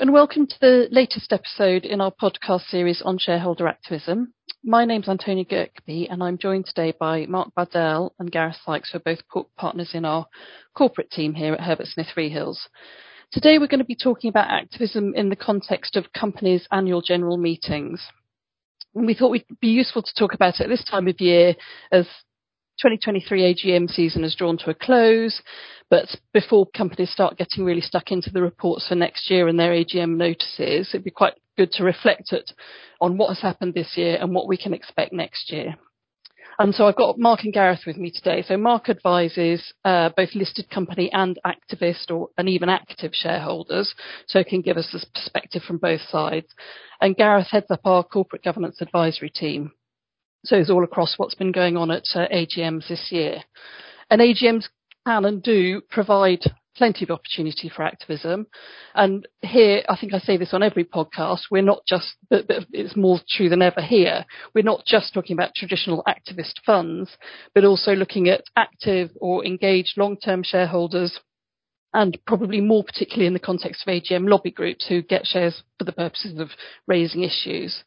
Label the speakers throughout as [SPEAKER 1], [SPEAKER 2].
[SPEAKER 1] and welcome to the latest episode in our podcast series on shareholder activism. My name's Antonia Kirkby, and I'm joined today by Mark Bardell and Gareth Sykes, who are both partners in our corporate team here at Herbert Smith Freehills. Today, we're going to be talking about activism in the context of companies' annual general meetings. And we thought it'd be useful to talk about it at this time of year as 2023 AGM season has drawn to a close, but before companies start getting really stuck into the reports for next year and their AGM notices, it'd be quite good to reflect it on what has happened this year and what we can expect next year. And so I've got Mark and Gareth with me today. So Mark advises uh, both listed company and activist or and even active shareholders, so can give us this perspective from both sides. And Gareth heads up our corporate governance advisory team. So it's all across what's been going on at uh, AGMs this year. And AGMs can and do provide plenty of opportunity for activism. And here, I think I say this on every podcast, we're not just, but, but it's more true than ever here, we're not just talking about traditional activist funds, but also looking at active or engaged long-term shareholders and probably more particularly in the context of AGM lobby groups who get shares for the purposes of raising issues.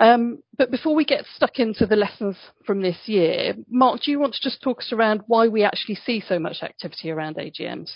[SPEAKER 1] Um, but before we get stuck into the lessons from this year, Mark, do you want to just talk us around why we actually see so much activity around AGMs?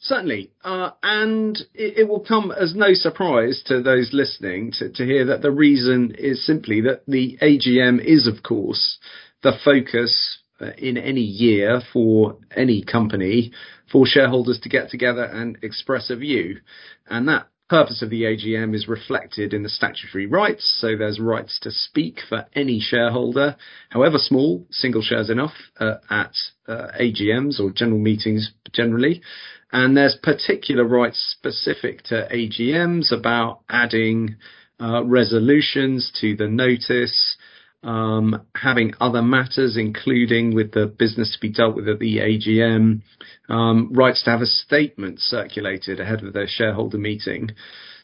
[SPEAKER 2] Certainly, uh, and it, it, will come as no surprise to those listening to, to hear that the reason is simply that the AGM is, of course, the focus uh, in any year for any company for shareholders to get together and express a view. And that purpose of the AGM is reflected in the statutory rights. So there's rights to speak for any shareholder, however small, single shares enough, uh, at uh, AGMs or general meetings generally. And there's particular rights specific to AGMs about adding uh, resolutions to the notice, um, having other matters, including with the business to be dealt with at the AGM, um, rights to have a statement circulated ahead of their shareholder meeting.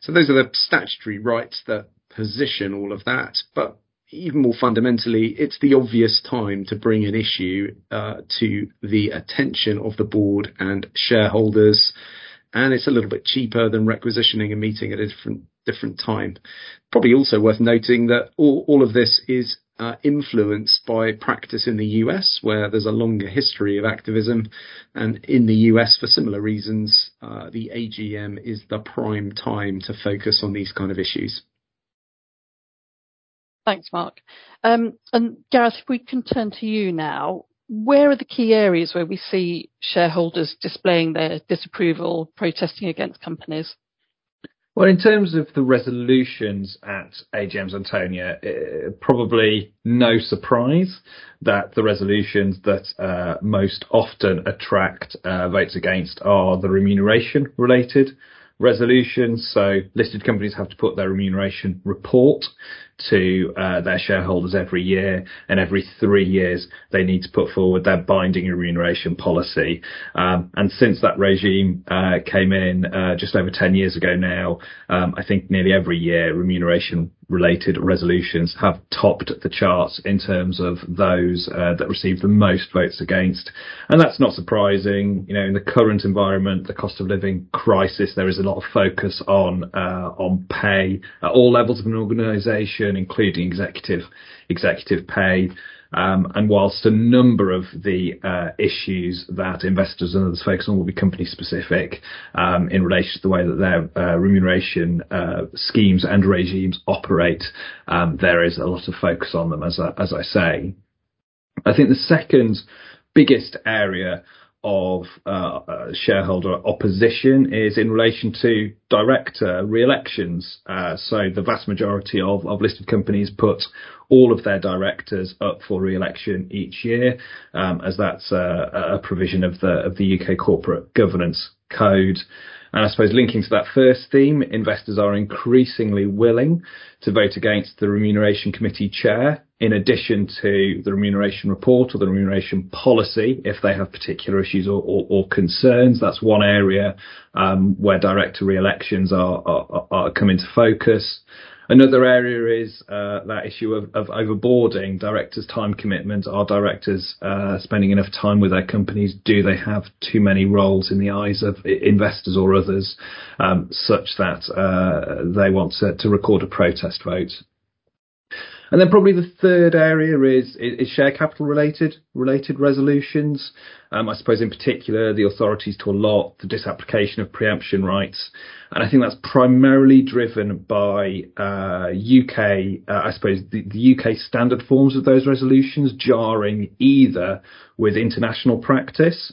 [SPEAKER 2] So those are the statutory rights that position all of that. But even more fundamentally, it's the obvious time to bring an issue uh, to the attention of the board and shareholders. And it's a little bit cheaper than requisitioning a meeting at a different different time. Probably also worth noting that all, all of this is uh, influenced by practice in the US, where there's a longer history of activism. And in the US, for similar reasons, uh, the AGM is the prime time to focus on these kind of issues.
[SPEAKER 1] Thanks, Mark. Um, and Gareth, if we can turn to you now, where are the key areas where we see shareholders displaying their disapproval, protesting against companies?
[SPEAKER 3] Well, in terms of the resolutions at AGM's Antonia, uh, probably no surprise that the resolutions that uh, most often attract uh, votes against are the remuneration related resolutions. So listed companies have to put their remuneration report to uh, their shareholders every year, and every three years they need to put forward their binding remuneration policy. Um, and since that regime uh, came in uh, just over 10 years ago now, um, I think nearly every year remuneration related resolutions have topped the charts in terms of those uh, that receive the most votes against. And that's not surprising. You know, in the current environment, the cost of living crisis, there is a lot of focus on uh, on pay at all levels of an organisation, including executive executive pay. Um, and whilst a number of the uh, issues that investors and others focus on will be company specific um, in relation to the way that their uh, remuneration uh, schemes and regimes operate, um, there is a lot of focus on them, as I, as I say. I think the second biggest area of uh, uh, shareholder opposition is in relation to director re-elections. Uh, so the vast majority of, of listed companies put all of their directors up for re-election each year, um, as that's a provision of the of the UK Corporate Governance Code. And I suppose linking to that first theme, investors are increasingly willing to vote against the Remuneration Committee chair in addition to the remuneration report or the remuneration policy if they have particular issues or, or, or concerns. That's one area um, where director re-elections are, are, are come into focus. Another area is uh, that issue of, of, overboarding directors' time commitment. Are directors uh, spending enough time with their companies? Do they have too many roles in the eyes of investors or others, um, such that uh, they want to, to record a protest vote? And then probably the third area is, is share capital related related resolutions. Um, I suppose in particular the authorities to allot the disapplication of preemption rights, and I think that's primarily driven by uh, UK, uh, I suppose the, the UK standard forms of those resolutions jarring either with international practice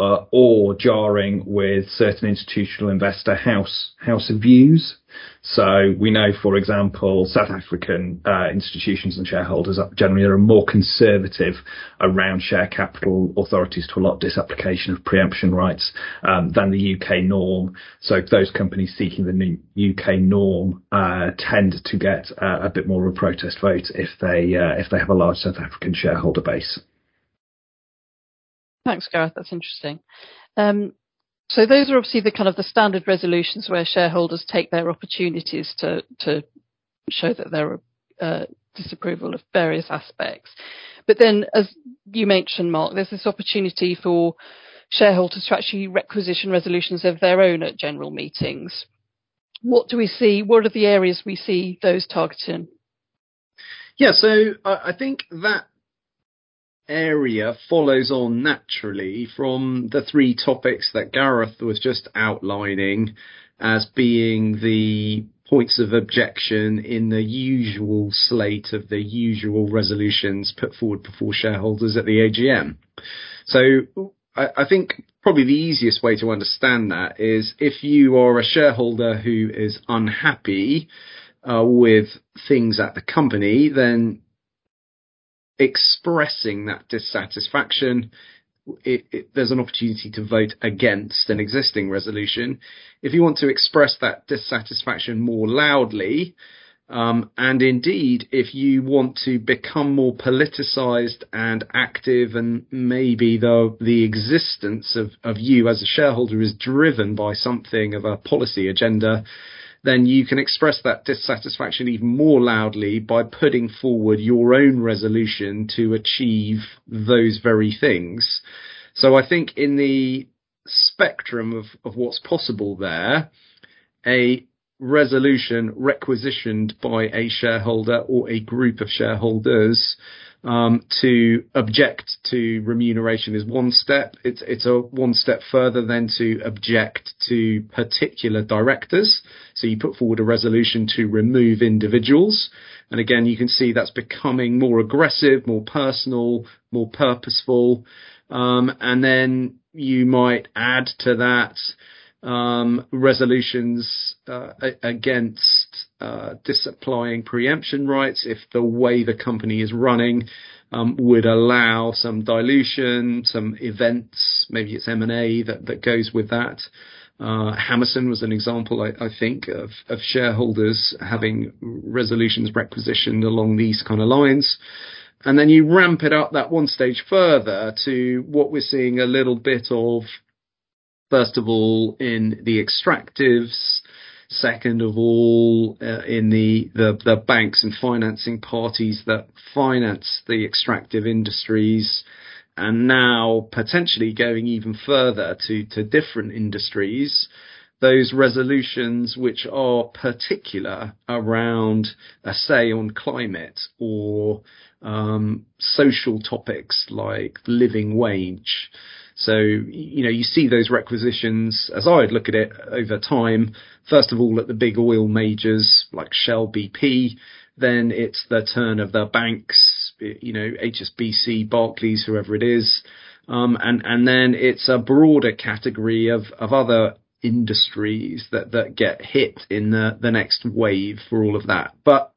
[SPEAKER 3] uh, or jarring with certain institutional investor house house views. So we know, for example, South African uh, institutions and shareholders generally are more conservative around share capital authorities to allot disapplication of preemption rights um, than the UK norm. So those companies seeking the new UK norm uh, tend to get uh, a bit more of a protest vote if they uh, if they have a large South African shareholder base.
[SPEAKER 1] Thanks, Gareth. That's interesting. Um, so those are obviously the kind of the standard resolutions where shareholders take their opportunities to show that they're uh, disapproval of various aspects. But then, as you mentioned, Mark, there's this opportunity for shareholders to actually requisition resolutions of their own at general meetings. What do we see? What are the areas we see those targeting?
[SPEAKER 2] Yeah, so I think that area follows on naturally from the three topics that Gareth was just outlining as being the points of objection in the usual slate of the usual resolutions put forward before shareholders at the AGM. So I, I think probably the easiest way to understand that is if you are a shareholder who is unhappy uh, with things at the company, then expressing that dissatisfaction, it, it, there's an opportunity to vote against an existing resolution. If you want to express that dissatisfaction more loudly, um, and indeed, if you want to become more politicized and active, and maybe the the existence of, of you as a shareholder is driven by something of a policy agenda, then you can express that dissatisfaction even more loudly by putting forward your own resolution to achieve those very things. So I think in the spectrum of, of what's possible there, a resolution requisitioned by a shareholder or a group of shareholders um, to object to remuneration is one step. It's it's a one step further than to object to particular directors. So you put forward a resolution to remove individuals, and again you can see that's becoming more aggressive, more personal, more purposeful, um, and then you might add to that um, resolutions uh, against uh, disapplying preemption rights if the way the company is running um, would allow some dilution, some events, maybe it's M&A that, that goes with that. Uh, Hammerson was an example, I, I think, of, of, shareholders having resolutions requisitioned along these kind of lines. And then you ramp it up that one stage further to what we're seeing a little bit of First of all, in the extractives. Second of all, uh, in the, the, the banks and financing parties that finance the extractive industries, and now potentially going even further to to different industries. Those resolutions which are particular around a say on climate or um, social topics like living wage. So, you know, you see those requisitions, as I'd look at it over time, first of all at the big oil majors like Shell, BP, then it's the turn of the banks, you know, HSBC, Barclays, whoever it is. Um, and, and then it's a broader category of, of other industries that, that get hit in the, the next wave for all of that. But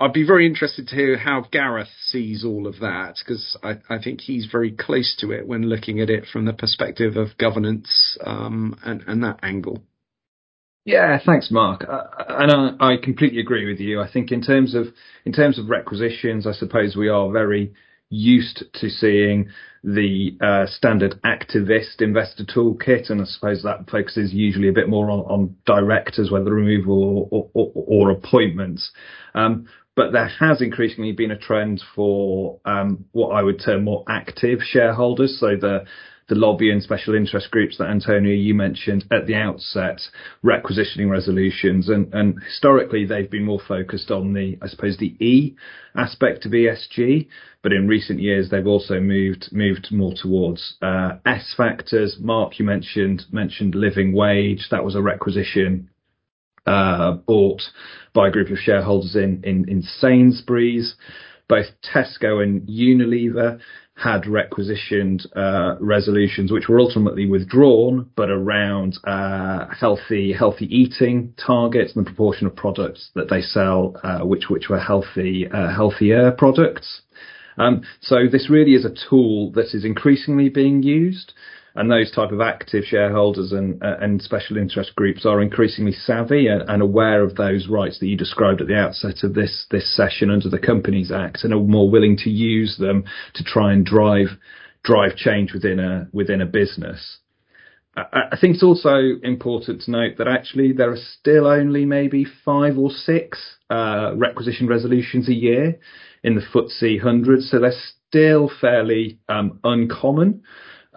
[SPEAKER 2] I'd be very interested to hear how Gareth sees all of that because I, I, think he's very close to it when looking at it from the perspective of governance um, and, and, that angle.
[SPEAKER 3] Yeah, thanks, Mark. Uh, and I, I, completely agree with you. I think in terms of in terms of requisitions, I suppose we are very used to seeing the uh, standard activist investor toolkit, and I suppose that focuses usually a bit more on, on directors, whether removal or, or, or appointments. Um, but there has increasingly been a trend for um, what I would term more active shareholders, so the the lobby and special interest groups that Antonia you mentioned at the outset, requisitioning resolutions, and, and historically they've been more focused on the, I suppose, the E aspect of ESG, but in recent years they've also moved moved more towards uh, S factors. Mark, you mentioned mentioned living wage. That was a requisition uh, bought by a group of shareholders in, in, in Sainsbury's. Both Tesco and Unilever had requisitioned uh, resolutions which were ultimately withdrawn, but around uh, healthy healthy eating targets and the proportion of products that they sell, uh, which which were healthy uh, healthier products. Um, so this really is a tool that is increasingly being used and those type of active shareholders and uh, and special interest groups are increasingly savvy and, and, aware of those rights that you described at the outset of this this session under the Companies Act and are more willing to use them to try and drive drive change within a within a business. I, I think it's also important to note that actually there are still only maybe five or six uh, requisition resolutions a year in the FTSE 100, so they're still fairly um, uncommon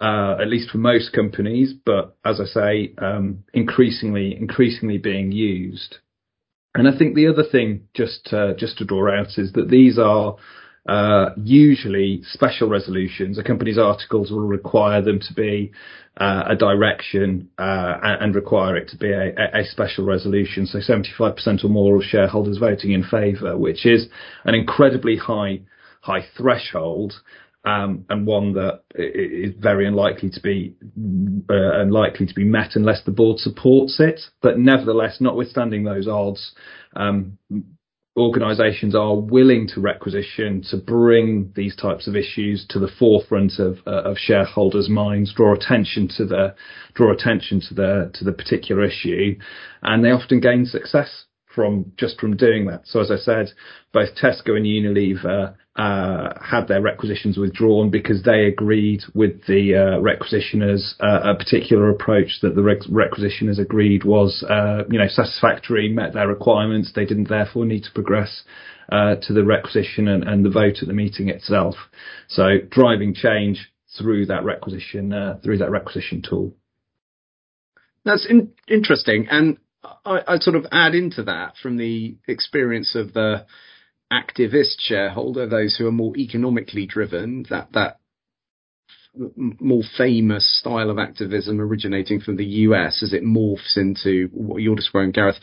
[SPEAKER 3] uh, at least for most companies, but as I say, um, increasingly increasingly being used. And I think the other thing, just just to draw out, is that these are uh, usually special resolutions. A company's articles will require them to be uh, a direction uh, and require it to be a, a, special resolution. So 75% or more of shareholders voting in favour, which is an incredibly high high threshold um, and one that is very unlikely to be uh, unlikely to be met unless the board supports it. But nevertheless, notwithstanding those odds, um, organisations are willing to requisition to bring these types of issues to the forefront of, uh, of shareholders' minds, draw attention to the draw attention to the to the particular issue, and they often gain success from just from doing that. So as I said, both Tesco and Unilever uh, had their requisitions withdrawn because they agreed with the uh, requisitioners uh, a particular approach that the requisitioners agreed was, uh, you know, satisfactory, met their requirements. They didn't therefore need to progress uh, to the requisition and, and, the vote at the meeting itself. So driving change through that requisition uh, through that requisition tool.
[SPEAKER 2] That's in- interesting, and I, I'd sort of add into that from the experience of the activist shareholder, those who are more economically driven, that that more famous style of activism originating from the US as it morphs into what you're describing, Gareth.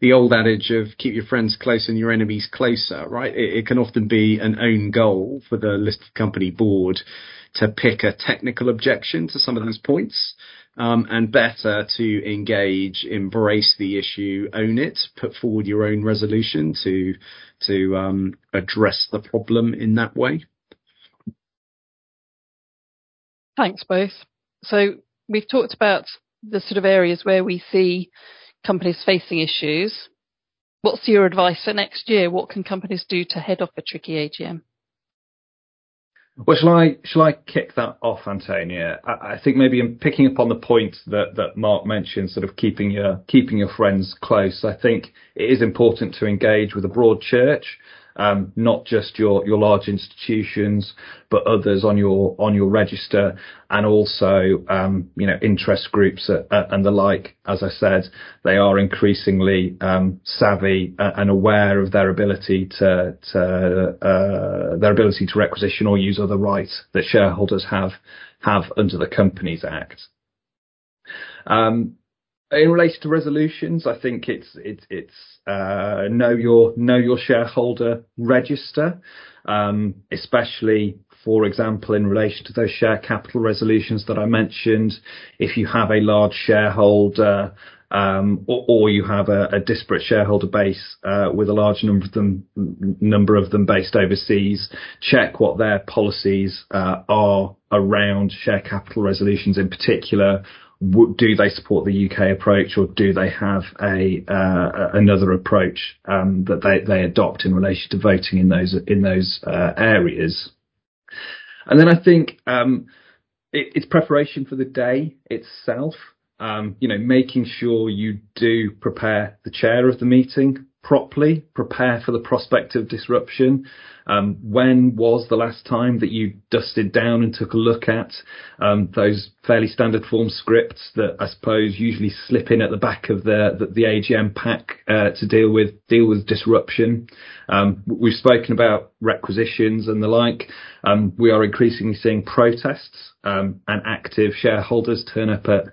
[SPEAKER 2] The old adage of keep your friends close and your enemies closer, right? It, it can often be an own goal for the listed company board to pick a technical objection to some of those points um, and better to engage, embrace the issue, own it, put forward your own resolution to to um, address the problem in that way.
[SPEAKER 1] Thanks both. So we've talked about the sort of areas where we see companies facing issues. What's your advice for next year? What can companies do to head off a tricky AGM?
[SPEAKER 3] Well, shall I shall I kick that off, Antonia? I, I think maybe in picking up on the point that, that Mark mentioned, sort of keeping your keeping your friends close. I think it is important to engage with a broad church um, not just your, your large institutions, but others on your on your register, and also um, you know interest groups uh, uh, and the like. As I said, they are increasingly um, savvy uh, and aware of their ability to, to uh, their ability to requisition or use other rights that shareholders have have under the Companies Act. Um, in relation to resolutions, I think it's it's it's uh, know your know your shareholder register, um, especially for example in relation to those share capital resolutions that I mentioned. If you have a large shareholder um, or, or, you have a, a disparate shareholder base uh, with a large number of them number of them based overseas, check what their policies uh, are around share capital resolutions in particular do they support the UK approach or do they have a uh, another approach um, that they, they adopt in relation to voting in those in those uh, areas? And then I think um, it, it's preparation for the day itself. Um, you know, making sure you do prepare the chair of the meeting properly, prepare for the prospect of disruption. Um, when was the last time that you dusted down and took a look at um, those fairly standard form scripts that I suppose usually slip in at the back of the the, the AGM pack uh, to deal with deal with disruption? Um, we've spoken about requisitions and the like. Um, we are increasingly seeing protests um, and active shareholders turn up at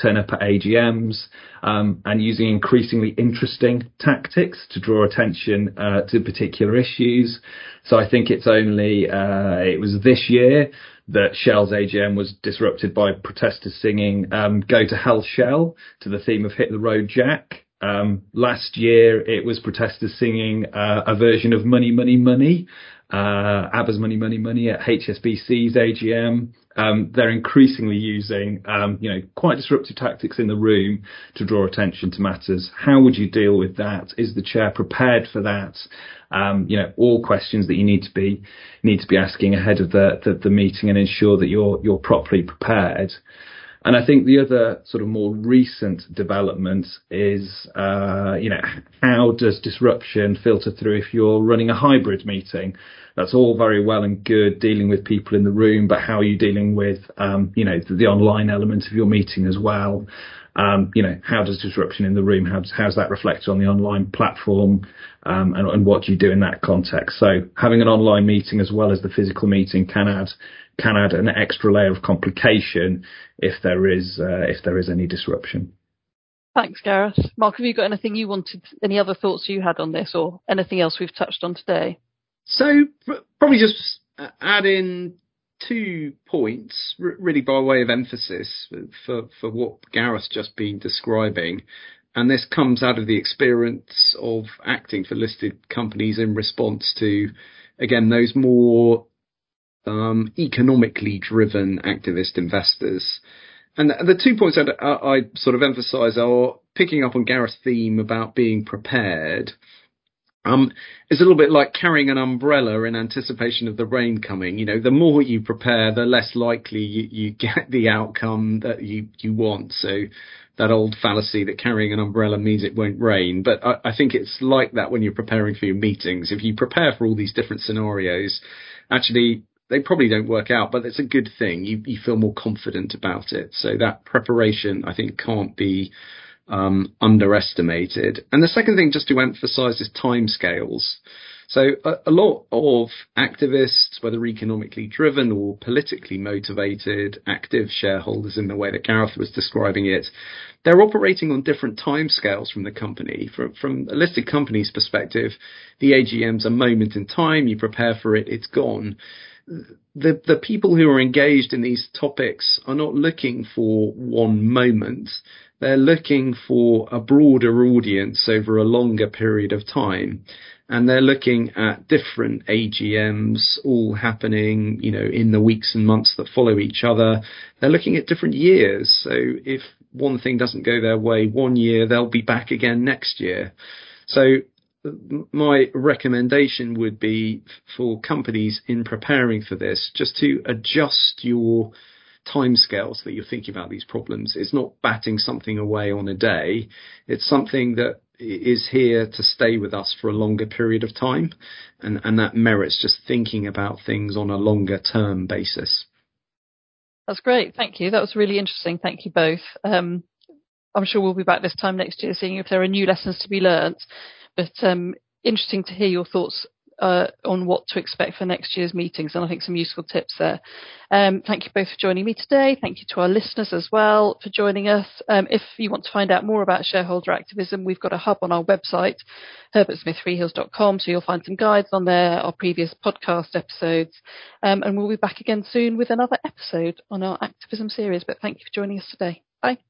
[SPEAKER 3] turn up at AGMs um, and using increasingly interesting tactics to draw attention uh, to particular issues. So I think it's only uh, it was this year that Shell's AGM was disrupted by protesters singing um, "Go to Hell, Shell" to the theme of "Hit the Road, Jack." Um, last year, it was protesters singing uh, a version of "Money, Money, Money." Uh, ABBA's Money, Money, Money at HSBC's AGM. Um, they're increasingly using, um, you know, quite disruptive tactics in the room to draw attention to matters. How would you deal with that? Is the chair prepared for that? Um, you know, all questions that you need to be need to be asking ahead of the, the, the meeting and ensure that you're you're properly prepared. And I think the other sort of more recent development is, uh, you know, how does disruption filter through if you're running a hybrid meeting? That's all very well and good dealing with people in the room, but how are you dealing with, um, you know, the, the, online element of your meeting as well? Um, you know, how does disruption in the room, how does, how's that reflected on the online platform, um, and, and what do you do in that context? So having an online meeting as well as the physical meeting can add can add an extra layer of complication if there is uh, if there is any disruption.
[SPEAKER 1] Thanks, Gareth. Mark, have you got anything you wanted, any other thoughts you had on this, or anything else we've touched on today?
[SPEAKER 2] So probably just add in two points, really by way of emphasis for for what Gareth's just been describing. And this comes out of the experience of acting for listed companies in response to, again, those more um, economically driven activist investors. And the, two points I, I sort of emphasize are picking up on Gareth's theme about being prepared. Um, it's a little bit like carrying an umbrella in anticipation of the rain coming. You know, the more you prepare, the less likely you, you get the outcome that you, you want. So that old fallacy that carrying an umbrella means it won't rain. But I, I think it's like that when you're preparing for your meetings. If you prepare for all these different scenarios, actually they probably don't work out, but it's a good thing. You you feel more confident about it. So that preparation, I think, can't be um, underestimated. And the second thing, just to emphasise, is timescales. So a, a, lot of activists, whether economically driven or politically motivated, active shareholders in the way that Gareth was describing it, they're operating on different timescales from the company. From, from a listed company's perspective, the AGM's a moment in time. You prepare for it, it's gone the the people who are engaged in these topics are not looking for one moment. They're looking for a broader audience over a longer period of time. And they're looking at different AGMs all happening, you know, in the weeks and months that follow each other. They're looking at different years. So if one thing doesn't go their way one year, they'll be back again next year. So my recommendation would be for companies in preparing for this just to adjust your timescales that you're thinking about these problems. It's not batting something away on a day. It's something that is here to stay with us for a longer period of time. And, and that merits just thinking about things on a longer term basis.
[SPEAKER 1] That's great. Thank you. That was really interesting. Thank you both. Um, I'm sure we'll be back this time next year seeing if there are new lessons to be learnt. But um, interesting to hear your thoughts uh, on what to expect for next year's meetings, and I think some useful tips there. Um, thank you both for joining me today. Thank you to our listeners as well for joining us. Um, if you want to find out more about shareholder activism, we've got a hub on our website, herbertsmithfreehills.com, so you'll find some guides on there, our previous podcast episodes, um, and we'll be back again soon with another episode on our activism series. But thank you for joining us today. Bye.